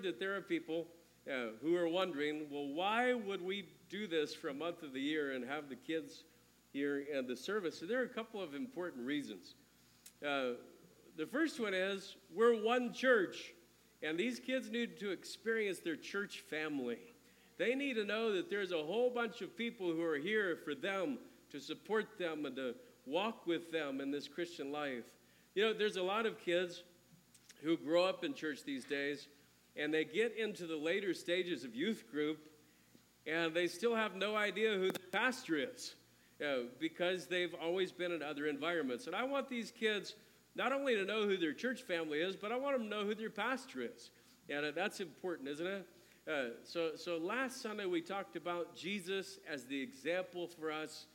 that there are people uh, who are wondering, well, why would we do this for a month of the year and have the kids here and the service? So there are a couple of important reasons. Uh, the first one is we're one church, and these kids need to experience their church family. They need to know that there's a whole bunch of people who are here for them to support them and to walk with them in this Christian life. You know, there's a lot of kids who grow up in church these days and they get into the later stages of youth group and they still have no idea who the pastor is you know, because they've always been in other environments. And I want these kids not only to know who their church family is, but I want them to know who their pastor is. And that's important, isn't it? Uh, so, so last Sunday we talked about Jesus as the example for us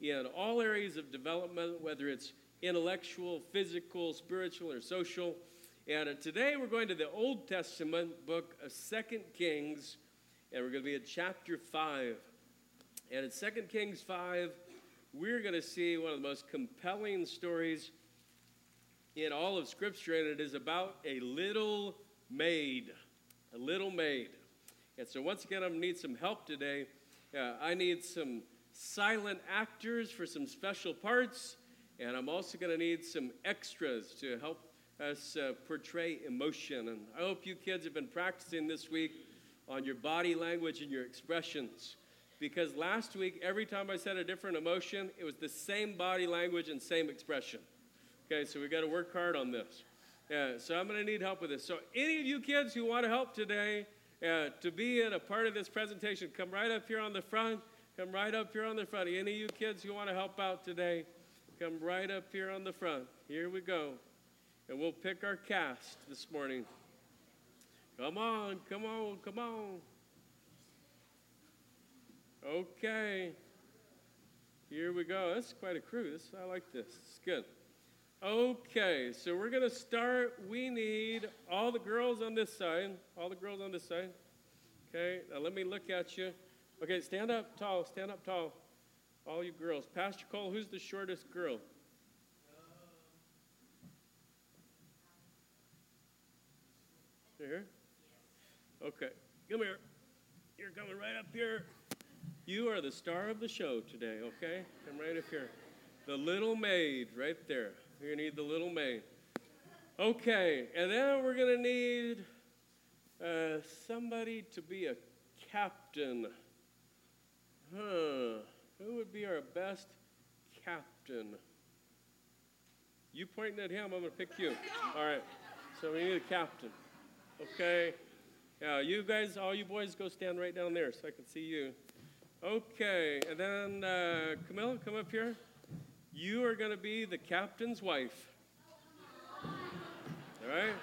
in all areas of development, whether it's intellectual, physical, spiritual, or social. And today we're going to the Old Testament book of Second Kings, and we're going to be at chapter 5. And in Second Kings 5, we're going to see one of the most compelling stories in all of Scripture, and it is about a little maid. A little maid. And so, once again, I'm going to need some help today. Uh, I need some silent actors for some special parts, and I'm also going to need some extras to help us uh, portray emotion. And I hope you kids have been practicing this week on your body language and your expressions. Because last week, every time I said a different emotion, it was the same body language and same expression. Okay, so we got to work hard on this. Yeah, so I'm going to need help with this. So, any of you kids who want to help today, uh, to be in a part of this presentation, come right up here on the front. Come right up here on the front. Any of you kids who want to help out today, come right up here on the front. Here we go. And we'll pick our cast this morning. Come on, come on, come on. Okay. Here we go. That's quite a crew. This, I like this. It's good. Okay, so we're going to start. We need all the girls on this side. All the girls on this side. Okay, now let me look at you. Okay, stand up tall. Stand up tall. All you girls. Pastor Cole, who's the shortest girl? Here? Okay, come here. You're coming right up here. You are the star of the show today, okay? Come right up here. The little maid, right there. You're gonna need the little maid. Okay, and then we're gonna need uh, somebody to be a captain. Huh. Who would be our best captain? You pointing at him, I'm gonna pick you. All right. So we need a captain. Okay. Yeah, you guys, all you boys, go stand right down there so I can see you. Okay, and then uh, Camilla, come up here. You are going to be the captain's wife. All right?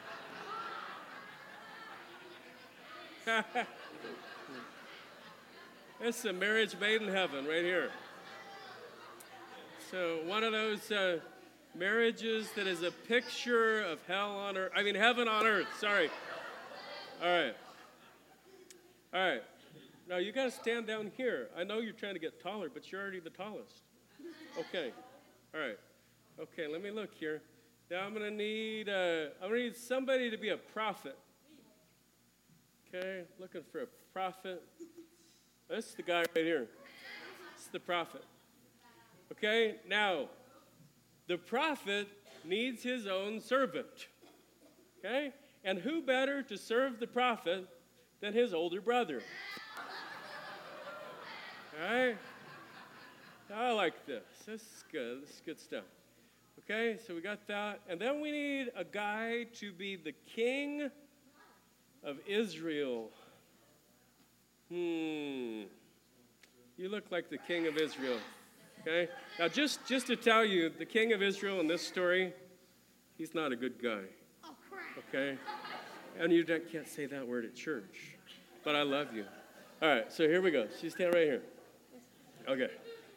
it's a marriage made in heaven right here. So, one of those uh, marriages that is a picture of hell on earth. I mean, heaven on earth. Sorry. All right. All right. Now, you got to stand down here. I know you're trying to get taller, but you're already the tallest. Okay. All right. Okay, let me look here. Now I'm gonna need uh, I'm gonna need somebody to be a prophet. Okay, looking for a prophet. That's the guy right here. It's the prophet. Okay, now the prophet needs his own servant. Okay? And who better to serve the prophet than his older brother? All right? I like this. This is good. This is good stuff. Okay, so we got that. And then we need a guy to be the king of Israel. Hmm. You look like the king of Israel. Okay? Now, just, just to tell you, the king of Israel in this story, he's not a good guy. Okay? And you can't say that word at church. But I love you. All right, so here we go. She's stand right here. Okay.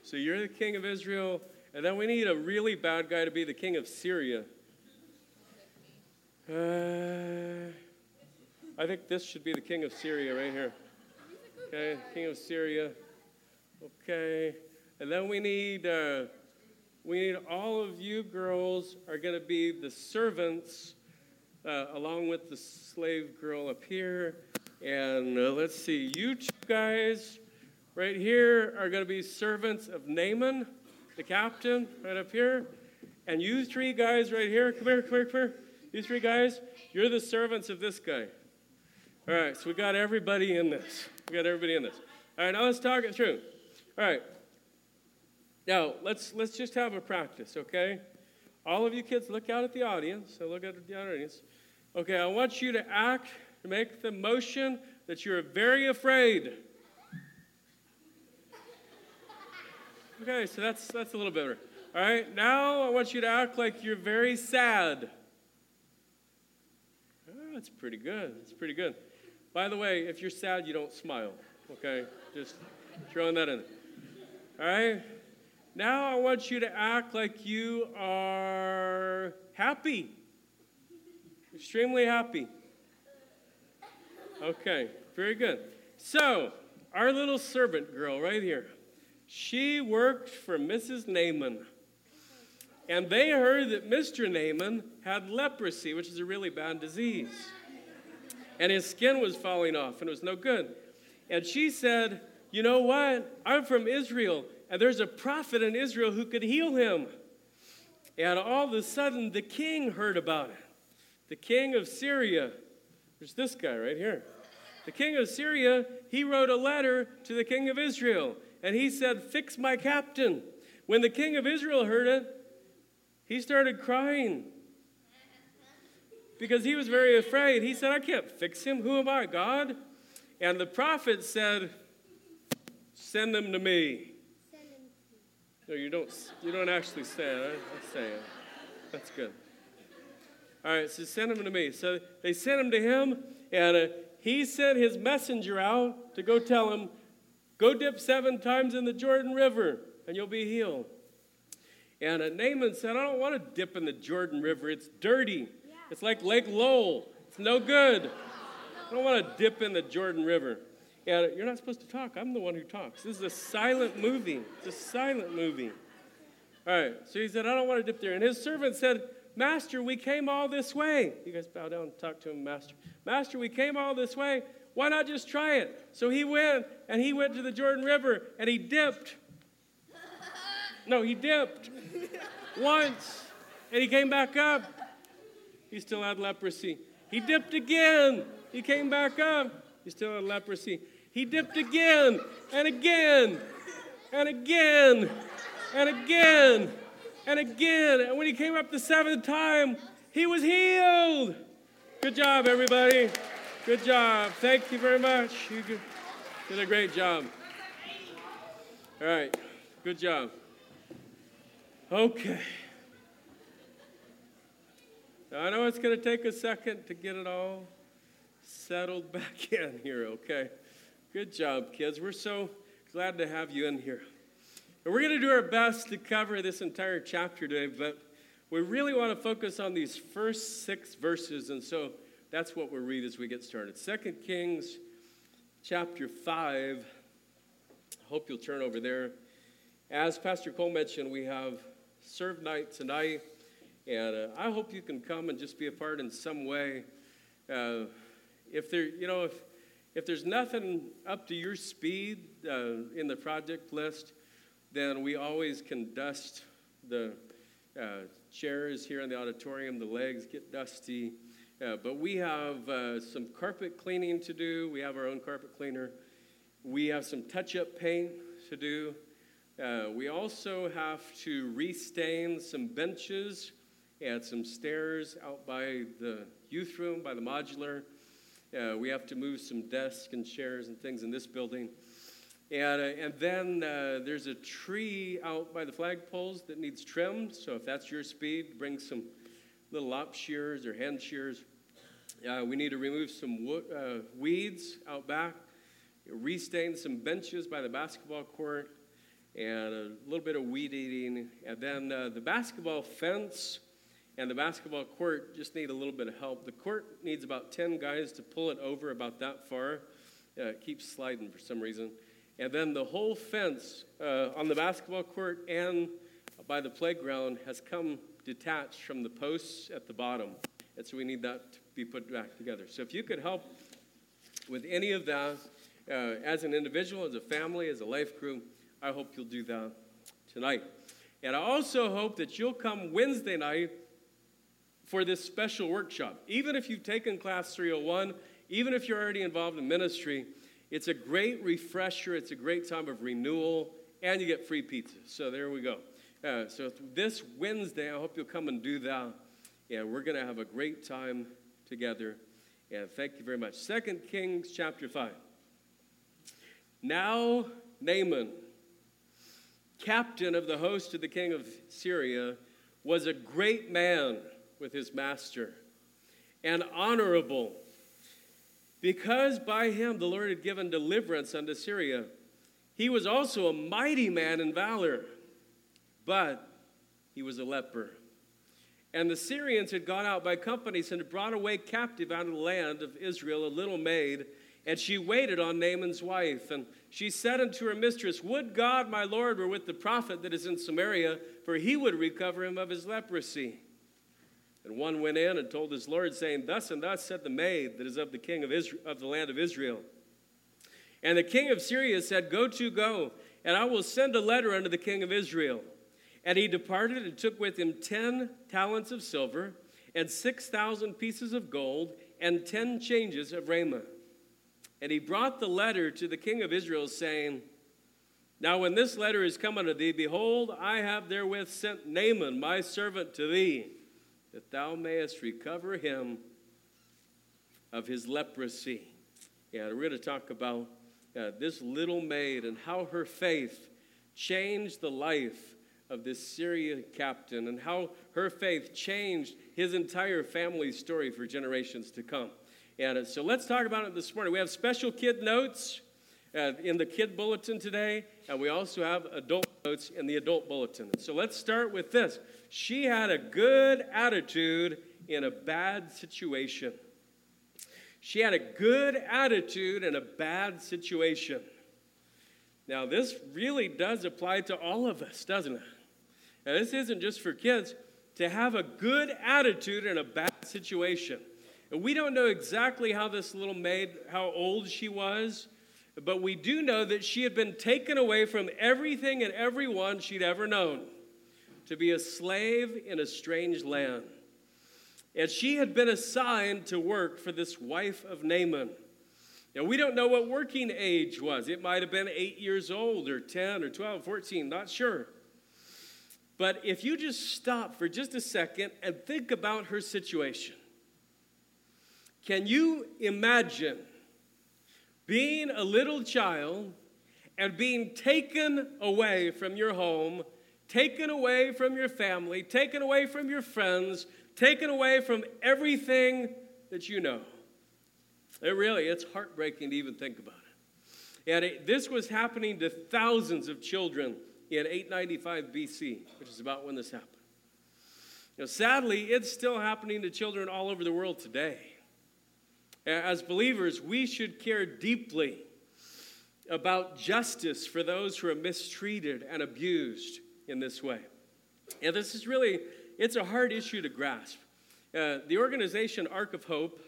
So you're the king of Israel, and then we need a really bad guy to be the king of Syria. Uh, I think this should be the king of Syria right here. Okay, king of Syria. Okay, and then we need uh, we need all of you girls are going to be the servants uh, along with the slave girl up here. And uh, let's see, you two guys right here are going to be servants of Naaman, the captain, right up here. And you three guys right here, come here, come here, come here. You three guys, you're the servants of this guy. All right, so we got everybody in this. We got everybody in this. All right, now let's talk it through. All right. Now, let's, let's just have a practice, okay? All of you kids, look out at the audience. So look at the audience. Okay, I want you to act, make the motion that you're very afraid. Okay, so that's, that's a little better. All right, now I want you to act like you're very sad. Oh, that's pretty good. That's pretty good. By the way, if you're sad, you don't smile. Okay, just throwing that in. All right. Now I want you to act like you are happy, extremely happy. Okay, very good. So, our little servant girl right here, she worked for Mrs. Naaman. And they heard that Mr. Naaman had leprosy, which is a really bad disease. And his skin was falling off and it was no good. And she said, You know what? I'm from Israel and there's a prophet in Israel who could heal him. And all of a sudden, the king heard about it. The king of Syria, there's this guy right here. The king of Syria, he wrote a letter to the king of Israel, and he said, Fix my captain. When the king of Israel heard it, he started crying because he was very afraid. He said, I can't fix him. Who am I, God? And the prophet said, Send them to me. No, you don't. You don't actually stand. I. That's good. All right, so send him to me. So they sent him to him, and uh, he sent his messenger out to go tell him, "Go dip seven times in the Jordan River, and you'll be healed." And uh, Naaman said, "I don't want to dip in the Jordan River. It's dirty. Yeah. It's like Lake Lowell. It's no good. I don't want to dip in the Jordan River." And you're not supposed to talk. I'm the one who talks. This is a silent movie. It's a silent movie. All right. So he said, I don't want to dip there. And his servant said, Master, we came all this way. You guys bow down and talk to him, Master. Master, we came all this way. Why not just try it? So he went and he went to the Jordan River and he dipped. No, he dipped once and he came back up. He still had leprosy. He dipped again. He came back up. He still had leprosy. He dipped again and again and again and again and again. And when he came up the seventh time, he was healed. Good job, everybody. Good job. Thank you very much. You did a great job. All right. Good job. Okay. Now, I know it's going to take a second to get it all settled back in here, okay? Good job, kids. We're so glad to have you in here. And we're going to do our best to cover this entire chapter today, but we really want to focus on these first six verses, and so that's what we'll read as we get started. Second Kings chapter 5. I Hope you'll turn over there. As Pastor Cole mentioned, we have serve night tonight, and uh, I hope you can come and just be a part in some way. Uh, if there, you know, if if there's nothing up to your speed uh, in the project list, then we always can dust the uh, chairs here in the auditorium. The legs get dusty. Uh, but we have uh, some carpet cleaning to do. We have our own carpet cleaner. We have some touch up paint to do. Uh, we also have to restain some benches and some stairs out by the youth room, by the modular. Uh, we have to move some desks and chairs and things in this building. And, uh, and then uh, there's a tree out by the flagpoles that needs trimmed. So if that's your speed, bring some little lop shears or hand shears. Uh, we need to remove some wo- uh, weeds out back, restain some benches by the basketball court, and a little bit of weed eating. And then uh, the basketball fence and the basketball court just need a little bit of help. The court needs about 10 guys to pull it over about that far. Uh, it keeps sliding for some reason. And then the whole fence uh, on the basketball court and by the playground has come detached from the posts at the bottom. And so we need that to be put back together. So if you could help with any of that, uh, as an individual, as a family, as a life crew, I hope you'll do that tonight. And I also hope that you'll come Wednesday night for this special workshop. Even if you've taken class 301, even if you're already involved in ministry, it's a great refresher, it's a great time of renewal, and you get free pizza. So there we go. Uh, so this Wednesday, I hope you'll come and do that. And we're going to have a great time together. And thank you very much. Second Kings chapter 5. Now, Naaman, captain of the host of the king of Syria, was a great man with his master and honorable, because by him the Lord had given deliverance unto Syria. He was also a mighty man in valor, but he was a leper. And the Syrians had gone out by companies and had brought away captive out of the land of Israel a little maid, and she waited on Naaman's wife. And she said unto her mistress, Would God my Lord were with the prophet that is in Samaria, for he would recover him of his leprosy. And one went in and told his Lord, saying, Thus and thus said the maid that is of the king of, Israel, of the land of Israel. And the king of Syria said, Go to, go, and I will send a letter unto the king of Israel. And he departed and took with him ten talents of silver, and six thousand pieces of gold, and ten changes of raiment. And he brought the letter to the king of Israel, saying, Now when this letter is come unto thee, behold, I have therewith sent Naaman, my servant, to thee, that thou mayest recover him of his leprosy. Yeah, we're going to talk about uh, this little maid and how her faith changed the life of this Syrian captain and how her faith changed his entire family's story for generations to come. And uh, so let's talk about it this morning. We have special kid notes uh, in the kid bulletin today, and we also have adult notes in the adult bulletin. So let's start with this. She had a good attitude in a bad situation. She had a good attitude in a bad situation. Now, this really does apply to all of us, doesn't it? Now, this isn't just for kids. To have a good attitude in a bad situation. And we don't know exactly how this little maid, how old she was, but we do know that she had been taken away from everything and everyone she'd ever known to be a slave in a strange land. And she had been assigned to work for this wife of Naaman. Now, we don't know what working age was. It might have been eight years old, or 10, or 12, 14, not sure. But if you just stop for just a second and think about her situation, can you imagine being a little child and being taken away from your home, taken away from your family, taken away from your friends, taken away from everything that you know? It really, it's heartbreaking to even think about it. And it, this was happening to thousands of children in 895 BC, which is about when this happened. Now, sadly, it's still happening to children all over the world today. As believers, we should care deeply about justice for those who are mistreated and abused in this way. And this is really, it's a hard issue to grasp. Uh, the organization Ark of Hope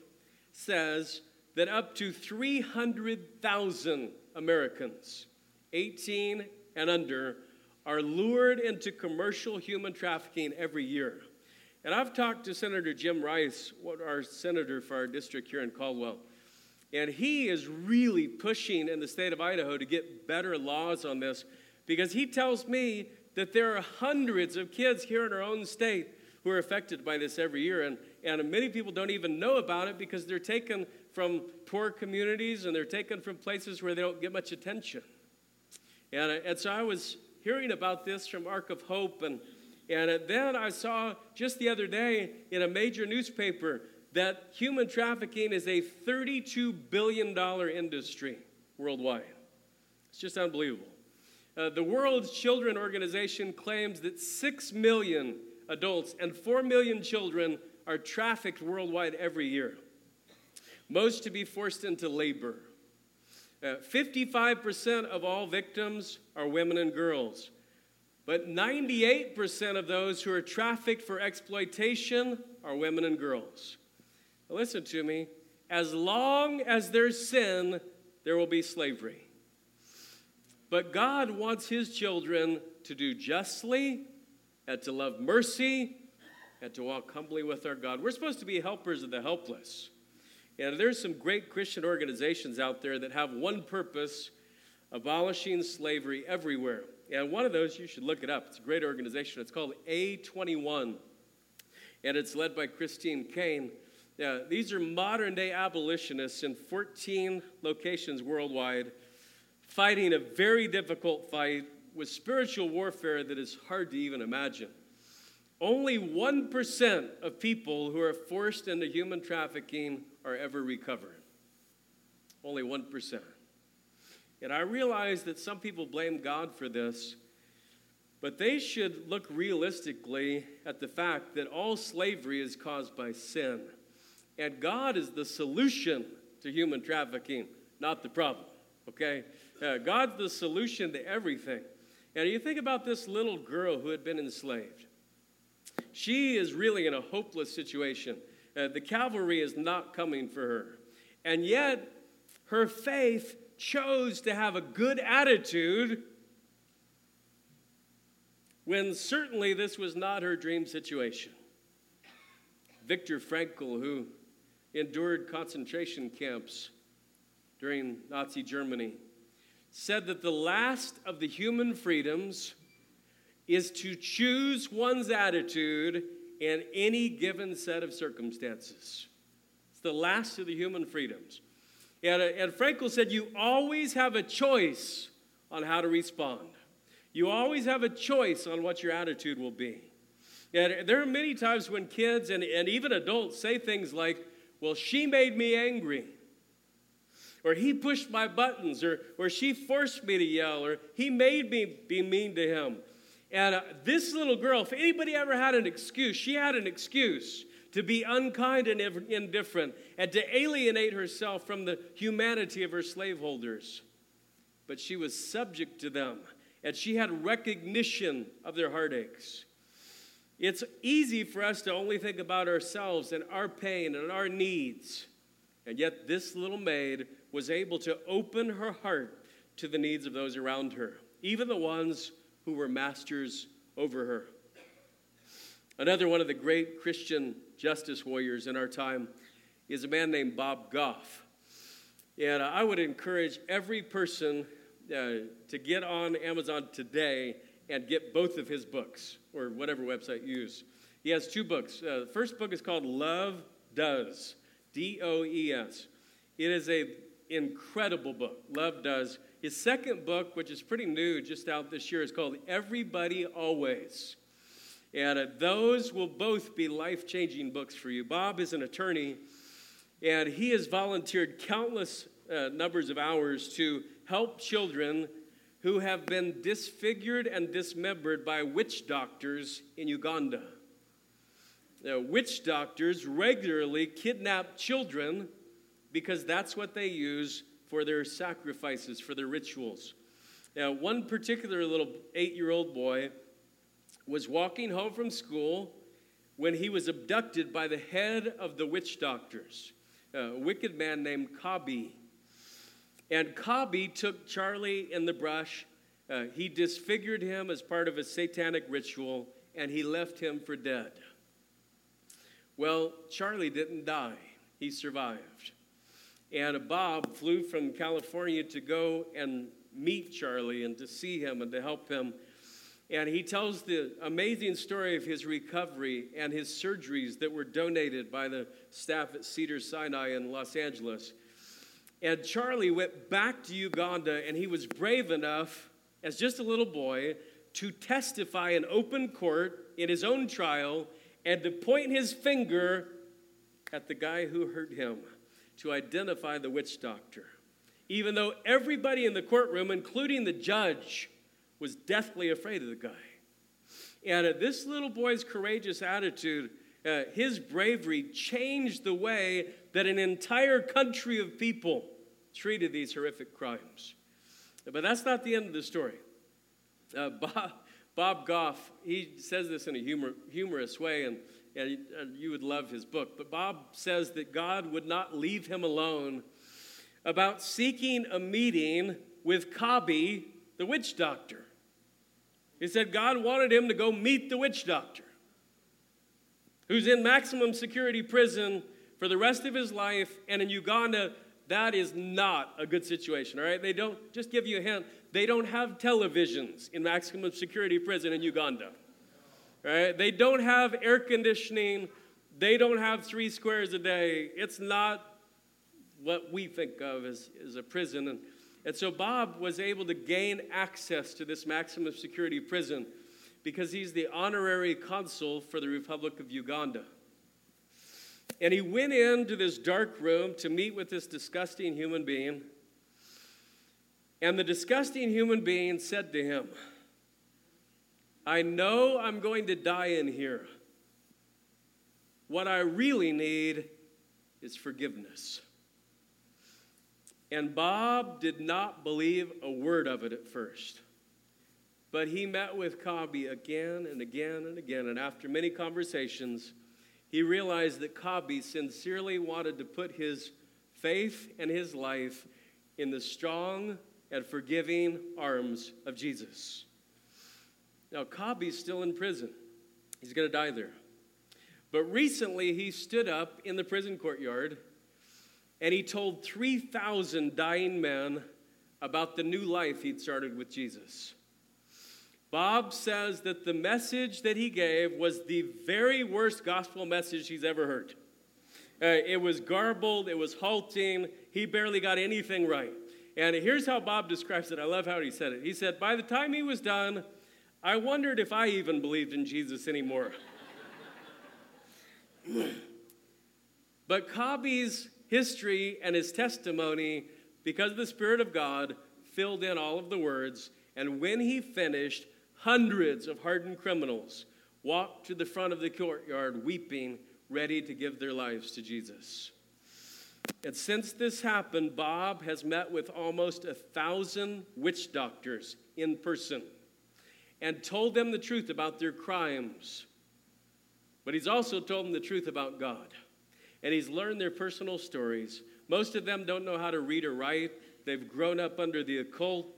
says that up to 300,000 Americans, 18 and under, are lured into commercial human trafficking every year. And I've talked to Senator Jim Rice, our senator for our district here in Caldwell, and he is really pushing in the state of Idaho to get better laws on this because he tells me that there are hundreds of kids here in our own state who are affected by this every year. And, and many people don't even know about it because they're taken from poor communities and they're taken from places where they don't get much attention. And, uh, and so I was hearing about this from Ark of Hope. And, and uh, then I saw just the other day in a major newspaper that human trafficking is a $32 billion industry worldwide. It's just unbelievable. Uh, the World Children Organization claims that 6 million adults and 4 million children are trafficked worldwide every year, most to be forced into labor. 55% uh, of all victims are women and girls. But 98% of those who are trafficked for exploitation are women and girls. listen to me, as long as there's sin, there will be slavery. But God wants his children to do justly and to love mercy and to walk humbly with our God. We're supposed to be helpers of the helpless. And there's some great Christian organizations out there that have one purpose abolishing slavery everywhere. And one of those, you should look it up. It's a great organization. It's called A21, and it's led by Christine Caine. Yeah, these are modern day abolitionists in 14 locations worldwide, fighting a very difficult fight with spiritual warfare that is hard to even imagine. Only 1% of people who are forced into human trafficking are ever recovered. Only 1%. And I realize that some people blame God for this, but they should look realistically at the fact that all slavery is caused by sin. And God is the solution to human trafficking, not the problem. Okay? Uh, God's the solution to everything. And you think about this little girl who had been enslaved. She is really in a hopeless situation. Uh, the cavalry is not coming for her. And yet, her faith chose to have a good attitude when certainly this was not her dream situation. Viktor Frankl, who endured concentration camps during Nazi Germany, said that the last of the human freedoms is to choose one's attitude in any given set of circumstances. It's the last of the human freedoms. And, uh, and Frankl said, You always have a choice on how to respond. You always have a choice on what your attitude will be. And there are many times when kids and, and even adults say things like, Well, she made me angry. Or he pushed my buttons, or, or she forced me to yell, or he made me be mean to him. And uh, this little girl, if anybody ever had an excuse, she had an excuse to be unkind and indifferent and to alienate herself from the humanity of her slaveholders. But she was subject to them, and she had recognition of their heartaches. It's easy for us to only think about ourselves and our pain and our needs. And yet, this little maid was able to open her heart to the needs of those around her, even the ones who were masters over her. Another one of the great Christian justice warriors in our time is a man named Bob Goff. And I would encourage every person uh, to get on Amazon today and get both of his books or whatever website you use. He has two books. Uh, the first book is called Love Does, D O E S. It is a incredible book. Love Does. His second book, which is pretty new, just out this year, is called Everybody Always. And uh, those will both be life changing books for you. Bob is an attorney, and he has volunteered countless uh, numbers of hours to help children who have been disfigured and dismembered by witch doctors in Uganda. Now, witch doctors regularly kidnap children because that's what they use for their sacrifices, for their rituals. Now, one particular little eight year old boy was walking home from school when he was abducted by the head of the witch doctors, a wicked man named Kabi. And Kabi took Charlie in the brush. Uh, he disfigured him as part of a satanic ritual, and he left him for dead. Well, Charlie didn't die, he survived. And Bob flew from California to go and meet Charlie and to see him and to help him. And he tells the amazing story of his recovery and his surgeries that were donated by the staff at Cedar Sinai in Los Angeles. And Charlie went back to Uganda and he was brave enough, as just a little boy, to testify in open court in his own trial and to point his finger at the guy who hurt him to identify the witch doctor, even though everybody in the courtroom, including the judge, was deathly afraid of the guy. And uh, this little boy's courageous attitude, uh, his bravery, changed the way that an entire country of people treated these horrific crimes. But that's not the end of the story. Uh, Bob, Bob Goff, he says this in a humor, humorous way, and and you would love his book. But Bob says that God would not leave him alone about seeking a meeting with Cobby, the witch doctor. He said God wanted him to go meet the witch doctor, who's in maximum security prison for the rest of his life. And in Uganda, that is not a good situation, all right? They don't, just give you a hint, they don't have televisions in maximum security prison in Uganda. Right? They don't have air conditioning. They don't have three squares a day. It's not what we think of as, as a prison. And, and so Bob was able to gain access to this maximum security prison because he's the honorary consul for the Republic of Uganda. And he went into this dark room to meet with this disgusting human being. And the disgusting human being said to him, I know I'm going to die in here. What I really need is forgiveness. And Bob did not believe a word of it at first. But he met with Cobby again and again and again. And after many conversations, he realized that Cobby sincerely wanted to put his faith and his life in the strong and forgiving arms of Jesus. Now, Cobby's still in prison. He's going to die there. But recently, he stood up in the prison courtyard and he told 3,000 dying men about the new life he'd started with Jesus. Bob says that the message that he gave was the very worst gospel message he's ever heard. Uh, it was garbled, it was halting, he barely got anything right. And here's how Bob describes it. I love how he said it. He said, By the time he was done, I wondered if I even believed in Jesus anymore. but Cobby's history and his testimony, because the Spirit of God, filled in all of the words. And when he finished, hundreds of hardened criminals walked to the front of the courtyard weeping, ready to give their lives to Jesus. And since this happened, Bob has met with almost a thousand witch doctors in person and told them the truth about their crimes. But he's also told them the truth about God. And he's learned their personal stories. Most of them don't know how to read or write, they've grown up under the occult.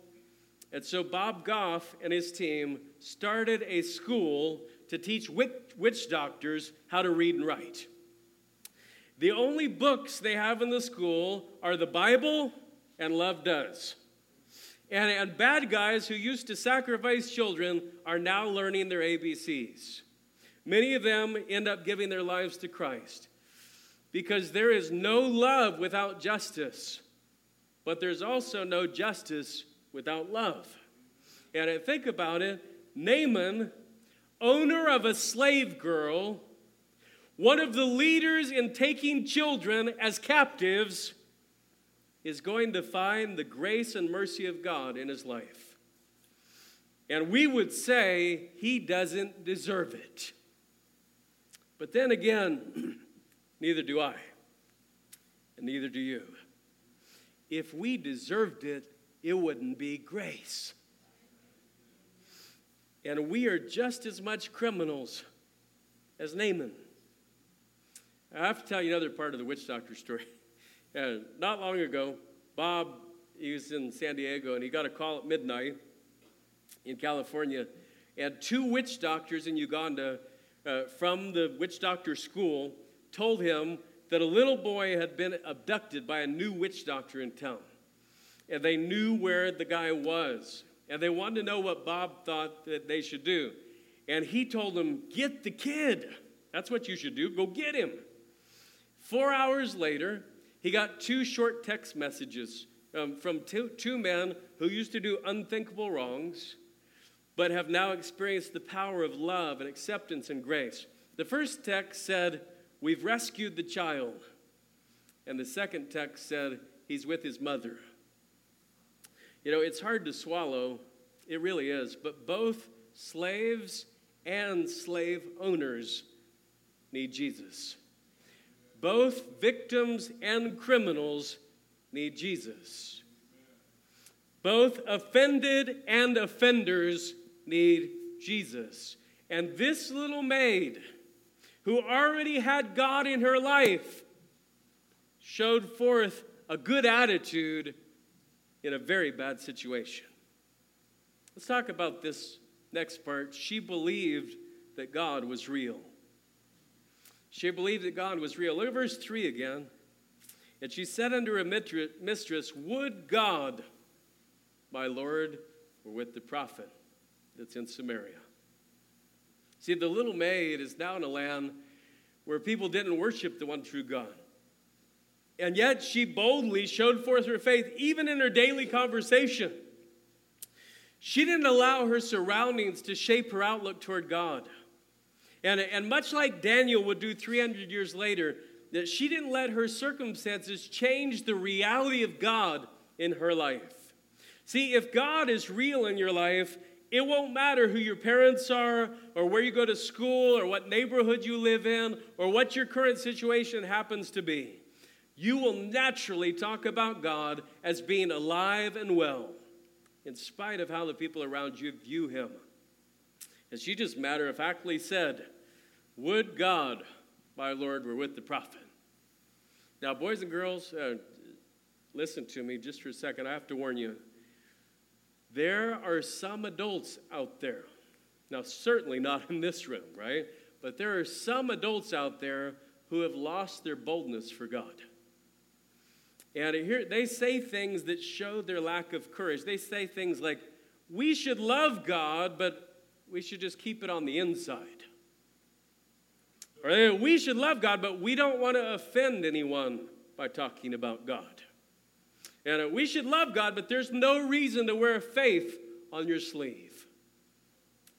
And so Bob Goff and his team started a school to teach witch doctors how to read and write. The only books they have in the school are the Bible and Love Does. And, and bad guys who used to sacrifice children are now learning their ABCs. Many of them end up giving their lives to Christ because there is no love without justice, but there's also no justice without love. And I think about it Naaman, owner of a slave girl, one of the leaders in taking children as captives, is going to find the grace and mercy of God in his life. And we would say he doesn't deserve it. But then again, neither do I, and neither do you. If we deserved it, it wouldn't be grace. And we are just as much criminals as Naaman. I have to tell you another part of the witch doctor story. Uh, not long ago, Bob, he was in San Diego, and he got a call at midnight in California. And two witch doctors in Uganda uh, from the witch doctor school told him that a little boy had been abducted by a new witch doctor in town. And they knew where the guy was. And they wanted to know what Bob thought that they should do. And he told them, Get the kid. That's what you should do. Go get him. Four hours later, he got two short text messages um, from two, two men who used to do unthinkable wrongs, but have now experienced the power of love and acceptance and grace. The first text said, We've rescued the child. And the second text said, He's with his mother. You know, it's hard to swallow, it really is, but both slaves and slave owners need Jesus. Both victims and criminals need Jesus. Both offended and offenders need Jesus. And this little maid who already had God in her life, showed forth a good attitude in a very bad situation. Let's talk about this next part. She believed that God was real. She believed that God was real. Look at verse 3 again. And she said unto her mistress, Would God, my Lord, were with the prophet that's in Samaria. See, the little maid is now in a land where people didn't worship the one true God. And yet she boldly showed forth her faith even in her daily conversation. She didn't allow her surroundings to shape her outlook toward God. And, and much like Daniel would do 300 years later, that she didn't let her circumstances change the reality of God in her life. See, if God is real in your life, it won't matter who your parents are, or where you go to school, or what neighborhood you live in, or what your current situation happens to be. You will naturally talk about God as being alive and well, in spite of how the people around you view him. As she just matter of factly said, Would God, my Lord, were with the prophet. Now, boys and girls, uh, listen to me just for a second. I have to warn you. There are some adults out there, now, certainly not in this room, right? But there are some adults out there who have lost their boldness for God. And here they say things that show their lack of courage. They say things like, we should love God, but we should just keep it on the inside. Or we should love God, but we don't want to offend anyone by talking about God. And uh, we should love God, but there's no reason to wear faith on your sleeve.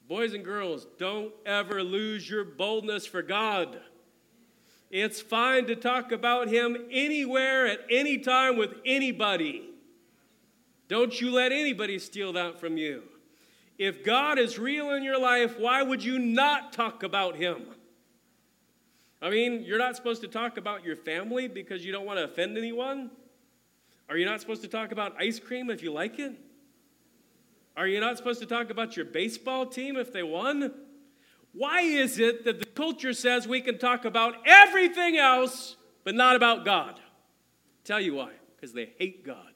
Boys and girls, don't ever lose your boldness for God. It's fine to talk about Him anywhere, at any time, with anybody. Don't you let anybody steal that from you. If God is real in your life, why would you not talk about Him? I mean, you're not supposed to talk about your family because you don't want to offend anyone. Are you not supposed to talk about ice cream if you like it? Are you not supposed to talk about your baseball team if they won? Why is it that the culture says we can talk about everything else but not about God? tell you why. Because they hate God.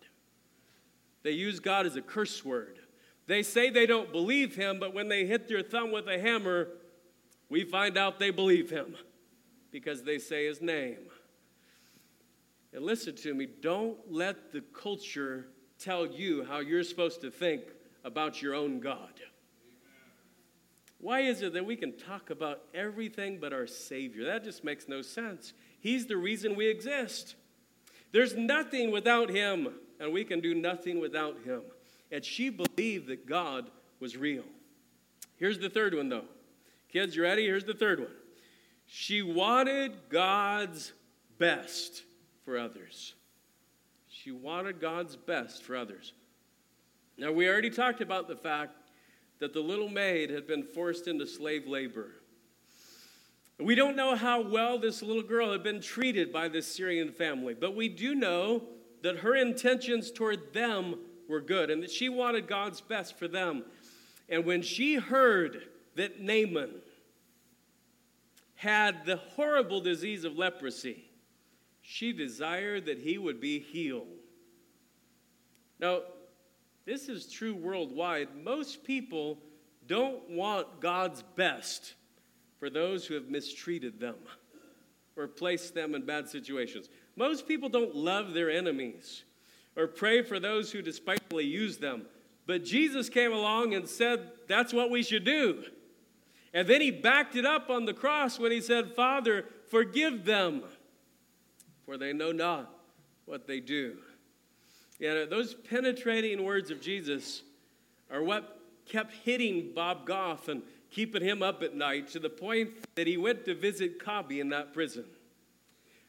They use God as a curse word. They say they don't believe him, but when they hit their thumb with a hammer, we find out they believe him because they say his name. And listen to me, don't let the culture tell you how you're supposed to think about your own God. Why is it that we can talk about everything but our Savior? That just makes no sense. He's the reason we exist. There's nothing without Him, and we can do nothing without Him. And she believed that God was real. Here's the third one, though. Kids, you ready? Here's the third one. She wanted God's best for others. She wanted God's best for others. Now, we already talked about the fact that the little maid had been forced into slave labor. We don't know how well this little girl had been treated by this Syrian family, but we do know that her intentions toward them were good and that she wanted God's best for them. And when she heard that Naaman had the horrible disease of leprosy, she desired that he would be healed. Now, this is true worldwide. Most people don't want God's best for those who have mistreated them or placed them in bad situations. Most people don't love their enemies or pray for those who despitefully use them. But Jesus came along and said that's what we should do. And then he backed it up on the cross when he said, Father, forgive them for they know not what they do. Yeah, those penetrating words of Jesus are what kept hitting Bob Goff and keeping him up at night to the point that he went to visit Cobby in that prison.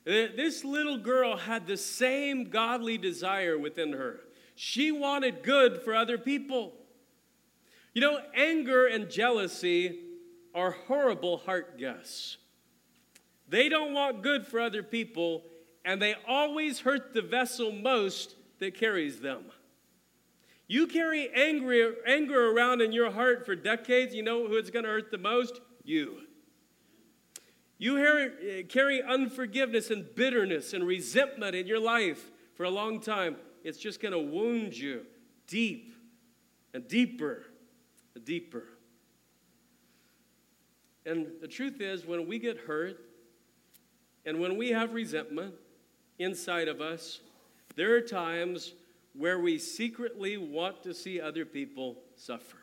Uh, this little girl had the same godly desire within her. She wanted good for other people. You know, anger and jealousy are horrible heart guests. They don't want good for other people, and they always hurt the vessel most that carries them. You carry anger, anger around in your heart for decades, you know who it's going to hurt the most? You. You uh, carry unforgiveness and bitterness and resentment in your life for a long time, it's just going to wound you deep and deeper and deeper. And the truth is, when we get hurt and when we have resentment inside of us, there are times where we secretly want to see other people suffer.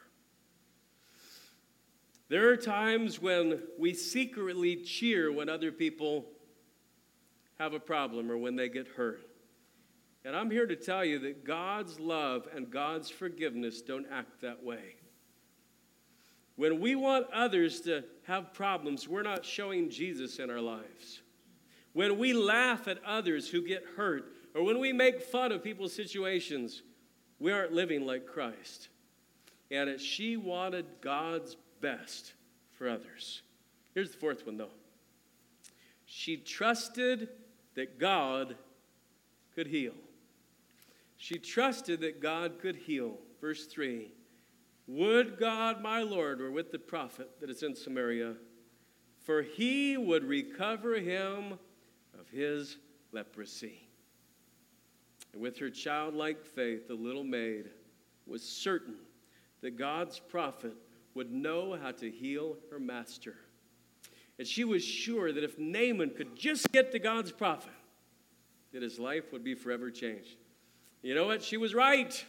There are times when we secretly cheer when other people have a problem or when they get hurt. And I'm here to tell you that God's love and God's forgiveness don't act that way. When we want others to have problems, we're not showing Jesus in our lives. When we laugh at others who get hurt, or when we make fun of people's situations, we aren't living like Christ. And she wanted God's best for others. Here's the fourth one, though. She trusted that God could heal. She trusted that God could heal. Verse 3 Would God, my Lord, were with the prophet that is in Samaria, for he would recover him of his leprosy. And with her childlike faith, the little maid was certain that God's prophet would know how to heal her master. And she was sure that if Naaman could just get to God's prophet, that his life would be forever changed. You know what? She was right.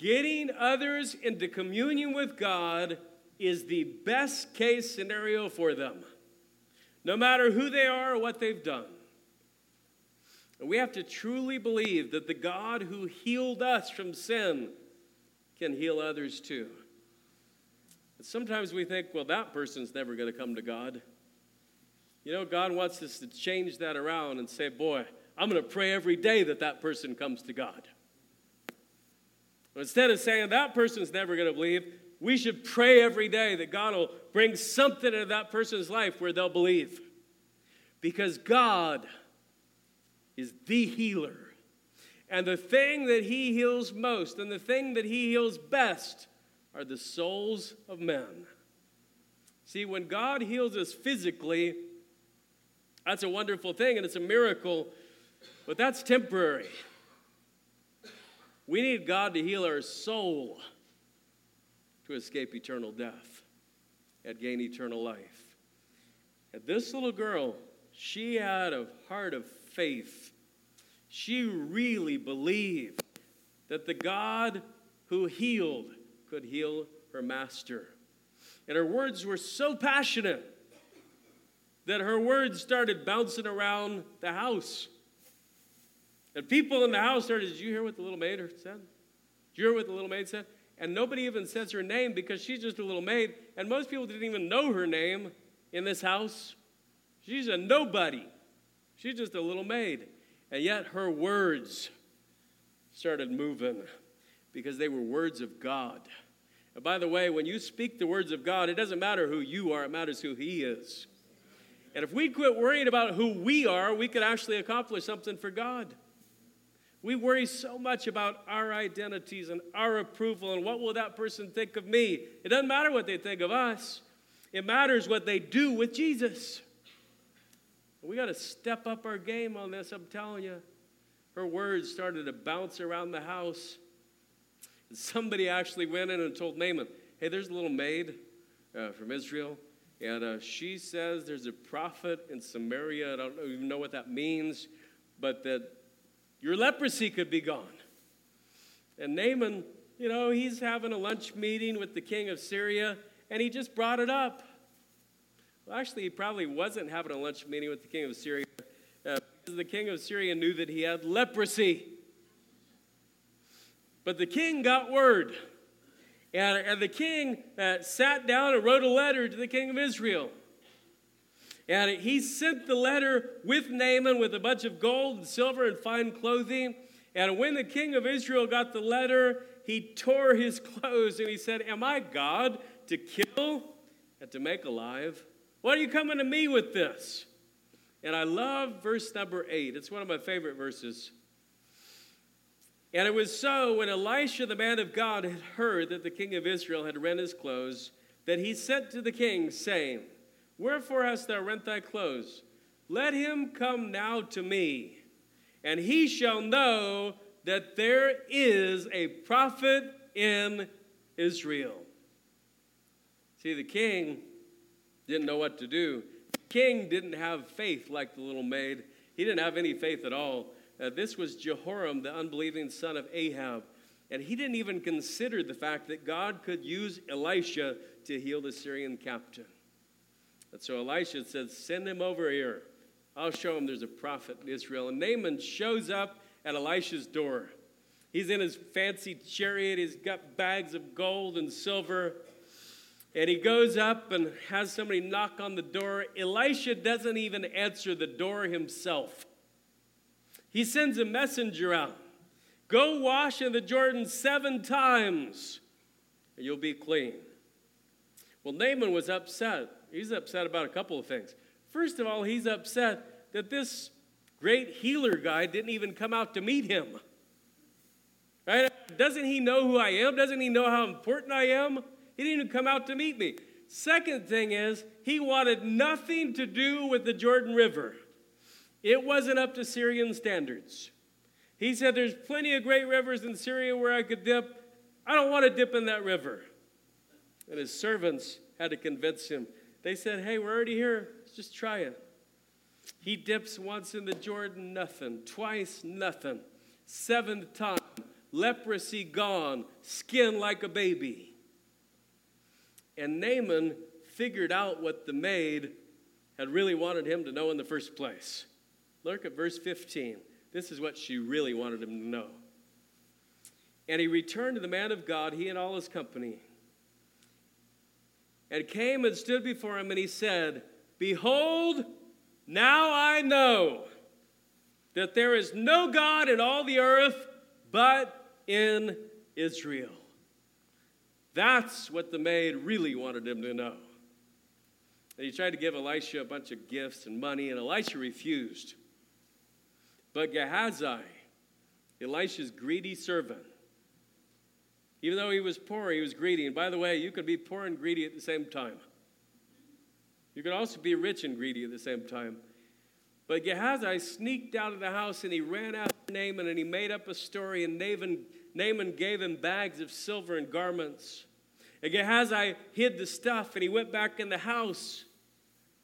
Getting others into communion with God is the best case scenario for them, no matter who they are or what they've done. And we have to truly believe that the God who healed us from sin can heal others too. And sometimes we think, well, that person's never going to come to God. You know, God wants us to change that around and say, boy, I'm going to pray every day that that person comes to God. But instead of saying that person's never going to believe, we should pray every day that God will bring something into that person's life where they'll believe. Because God is the healer. And the thing that He heals most and the thing that He heals best are the souls of men. See, when God heals us physically, that's a wonderful thing and it's a miracle, but that's temporary. We need God to heal our soul to escape eternal death and gain eternal life. And this little girl, she had a heart of faith. She really believed that the God who healed could heal her master. And her words were so passionate that her words started bouncing around the house. And people in the house started, Did you hear what the little maid said? Did you hear what the little maid said? And nobody even says her name because she's just a little maid. And most people didn't even know her name in this house. She's a nobody. She's just a little maid. And yet her words started moving because they were words of God. And by the way, when you speak the words of God, it doesn't matter who you are, it matters who He is. And if we quit worrying about who we are, we could actually accomplish something for God. We worry so much about our identities and our approval and what will that person think of me. It doesn't matter what they think of us, it matters what they do with Jesus. We got to step up our game on this, I'm telling you. Her words started to bounce around the house. And somebody actually went in and told Naaman, hey, there's a little maid uh, from Israel, and uh, she says there's a prophet in Samaria. I don't even know what that means, but that your leprosy could be gone. And Naaman, you know, he's having a lunch meeting with the king of Syria, and he just brought it up. Well, actually, he probably wasn't having a lunch meeting with the king of Syria uh, because the king of Syria knew that he had leprosy. But the king got word. And, and the king uh, sat down and wrote a letter to the king of Israel. And he sent the letter with Naaman with a bunch of gold and silver and fine clothing. And when the king of Israel got the letter, he tore his clothes and he said, Am I God to kill and to make alive? What are you coming to me with this? And I love verse number eight. It's one of my favorite verses. And it was so when Elisha, the man of God, had heard that the king of Israel had rent his clothes, that he sent to the king, saying, Wherefore hast thou rent thy clothes? Let him come now to me, and he shall know that there is a prophet in Israel. See, the king didn't know what to do. The king didn't have faith like the little maid, he didn't have any faith at all. Uh, this was Jehoram, the unbelieving son of Ahab. And he didn't even consider the fact that God could use Elisha to heal the Syrian captain. And so Elisha said, Send him over here. I'll show him there's a prophet in Israel. And Naaman shows up at Elisha's door. He's in his fancy chariot, he's got bags of gold and silver. And he goes up and has somebody knock on the door. Elisha doesn't even answer the door himself. He sends a messenger out Go wash in the Jordan seven times, and you'll be clean. Well, Naaman was upset. He's upset about a couple of things. First of all, he's upset that this great healer guy didn't even come out to meet him. Right? Doesn't he know who I am? Doesn't he know how important I am? He didn't even come out to meet me. Second thing is, he wanted nothing to do with the Jordan River. It wasn't up to Syrian standards. He said, There's plenty of great rivers in Syria where I could dip. I don't want to dip in that river. And his servants had to convince him. They said, Hey, we're already here. Let's just try it. He dips once in the Jordan, nothing. Twice, nothing. Seventh time, leprosy gone, skin like a baby. And Naaman figured out what the maid had really wanted him to know in the first place. Look at verse 15. This is what she really wanted him to know. And he returned to the man of God, he and all his company, and came and stood before him, and he said, Behold, now I know that there is no God in all the earth but in Israel. That's what the maid really wanted him to know. And he tried to give Elisha a bunch of gifts and money, and Elisha refused. But Gehazi, Elisha's greedy servant, even though he was poor, he was greedy. And by the way, you could be poor and greedy at the same time. You could also be rich and greedy at the same time. But Gehazi sneaked out of the house and he ran after Naaman and he made up a story. And Naaman, Naaman gave him bags of silver and garments. And Gehazi hid the stuff and he went back in the house.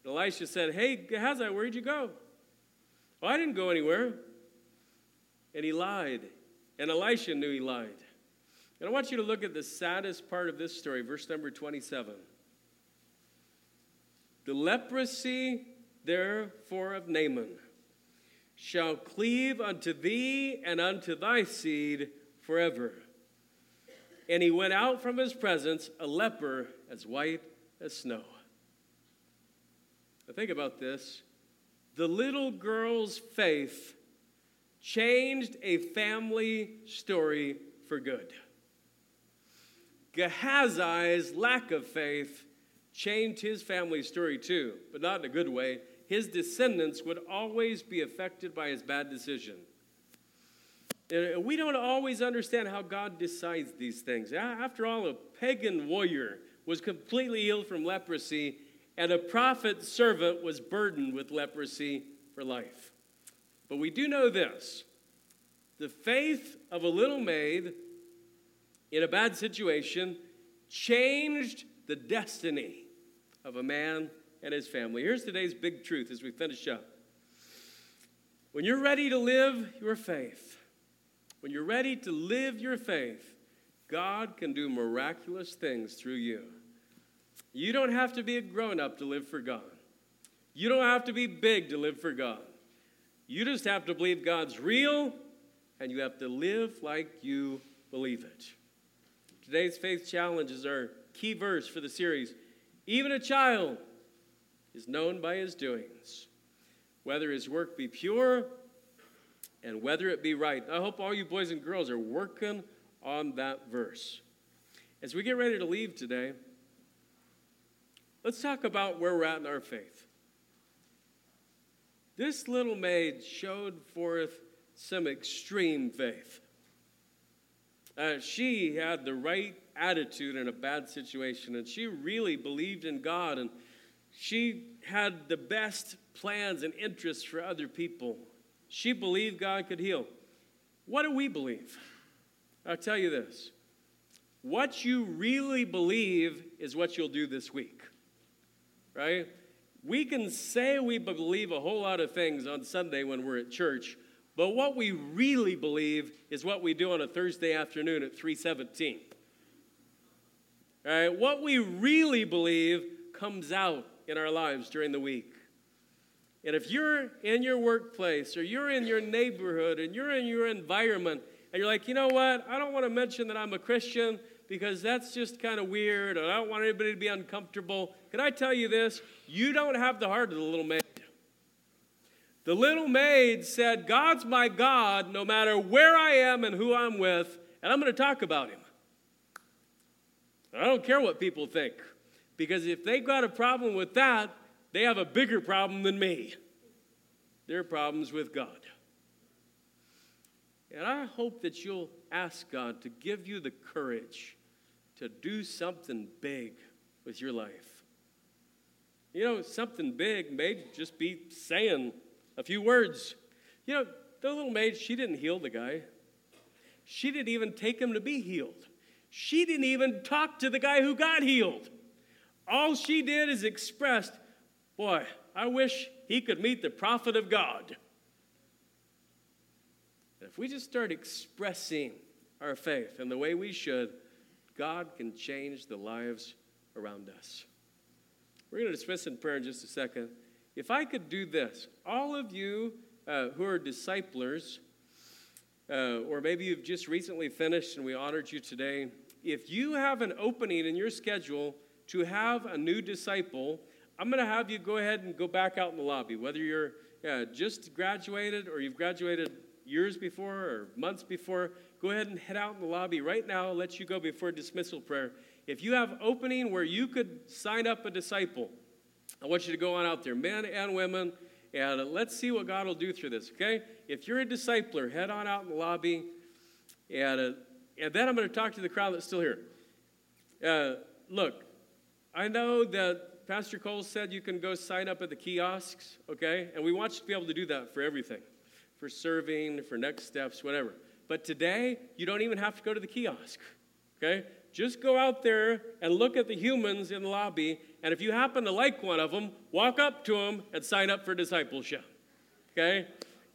And Elisha said, Hey, Gehazi, where'd you go? Well, I didn't go anywhere. And he lied. And Elisha knew he lied. And I want you to look at the saddest part of this story, verse number 27. The leprosy, therefore, of Naaman shall cleave unto thee and unto thy seed forever. And he went out from his presence, a leper as white as snow. Now, think about this. The little girl's faith changed a family story for good. Gehazi's lack of faith changed his family story too, but not in a good way. His descendants would always be affected by his bad decision. And uh, we don't always understand how God decides these things. After all, a pagan warrior was completely healed from leprosy, and a prophet servant was burdened with leprosy for life. But we do know this the faith of a little maid in a bad situation changed the destiny of a man and his family. Here's today's big truth as we finish up. When you're ready to live your faith, when you're ready to live your faith, God can do miraculous things through you. You don't have to be a grown up to live for God. You don't have to be big to live for God. You just have to believe God's real and you have to live like you believe it. Today's faith challenge is our key verse for the series. Even a child is known by his doings, whether his work be pure and whether it be right. I hope all you boys and girls are working on that verse. As we get ready to leave today, let's talk about where we're at in our faith. This little maid showed forth some extreme faith. Uh, she had the right attitude in a bad situation, and she really believed in God, and she had the best plans and interests for other people. She believed God could heal. What do we believe? I'll tell you this what you really believe is what you'll do this week, right? We can say we believe a whole lot of things on Sunday when we're at church, but what we really believe is what we do on a Thursday afternoon at 317. All right, what we really believe comes out in our lives during the week. And if you're in your workplace or you're in your neighborhood and you're in your environment and you're like, you know what, I don't want to mention that I'm a Christian because that's just kind of weird and I don't want anybody to be uncomfortable. Can I tell you this? You don't have the heart of the little maid. The little maid said, God's my God no matter where I am and who I'm with, and I'm going to talk about him. I don't care what people think. Because if they've got a problem with that, they have a bigger problem than me. Their problems with God. And I hope that you'll ask God to give you the courage to do something big with your life. You know, something big may just be saying a few words. You know, the little maid, she didn't heal the guy. She didn't even take him to be healed. She didn't even talk to the guy who got healed. All she did is expressed, boy, I wish he could meet the prophet of God. And if we just start expressing our faith in the way we should, God can change the lives around us. We're going to dismiss in prayer in just a second. If I could do this, all of you uh, who are disciplers, uh, or maybe you've just recently finished and we honored you today, if you have an opening in your schedule to have a new disciple, I'm going to have you go ahead and go back out in the lobby, whether you're uh, just graduated or you've graduated years before or months before. Go ahead and head out in the lobby right now. I'll let you go before dismissal prayer. If you have opening where you could sign up a disciple, I want you to go on out there, men and women, and let's see what God will do through this, okay? If you're a discipler, head on out in the lobby, and, uh, and then I'm going to talk to the crowd that's still here. Uh, look, I know that Pastor Cole said you can go sign up at the kiosks, okay? And we want you to be able to do that for everything for serving, for next steps, whatever. But today, you don't even have to go to the kiosk, okay? Just go out there and look at the humans in the lobby, and if you happen to like one of them, walk up to them and sign up for discipleship, okay?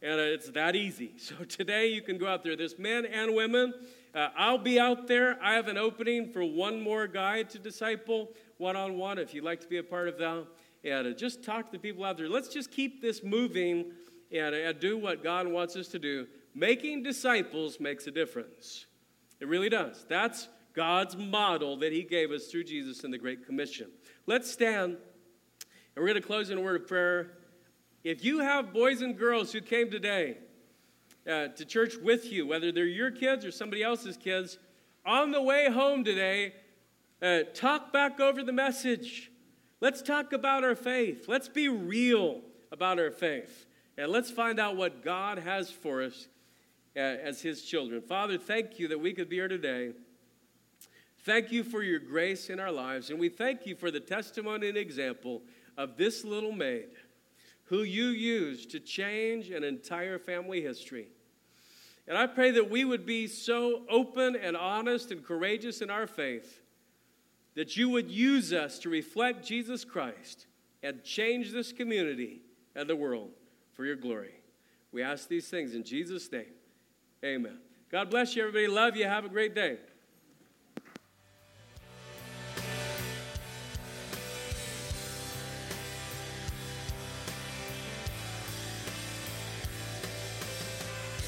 And it's that easy. So today, you can go out there. There's men and women. Uh, I'll be out there. I have an opening for one more guy to disciple one on one if you'd like to be a part of that. And uh, just talk to the people out there. Let's just keep this moving and, and do what God wants us to do. Making disciples makes a difference. It really does. That's God's model that He gave us through Jesus in the Great Commission. Let's stand, and we're going to close in a word of prayer. If you have boys and girls who came today uh, to church with you, whether they're your kids or somebody else's kids, on the way home today, uh, talk back over the message. Let's talk about our faith. Let's be real about our faith. And let's find out what God has for us uh, as His children. Father, thank you that we could be here today. Thank you for your grace in our lives. And we thank you for the testimony and example of this little maid who you used to change an entire family history. And I pray that we would be so open and honest and courageous in our faith that you would use us to reflect Jesus Christ and change this community and the world for your glory. We ask these things in Jesus' name. Amen. God bless you, everybody. Love you. Have a great day.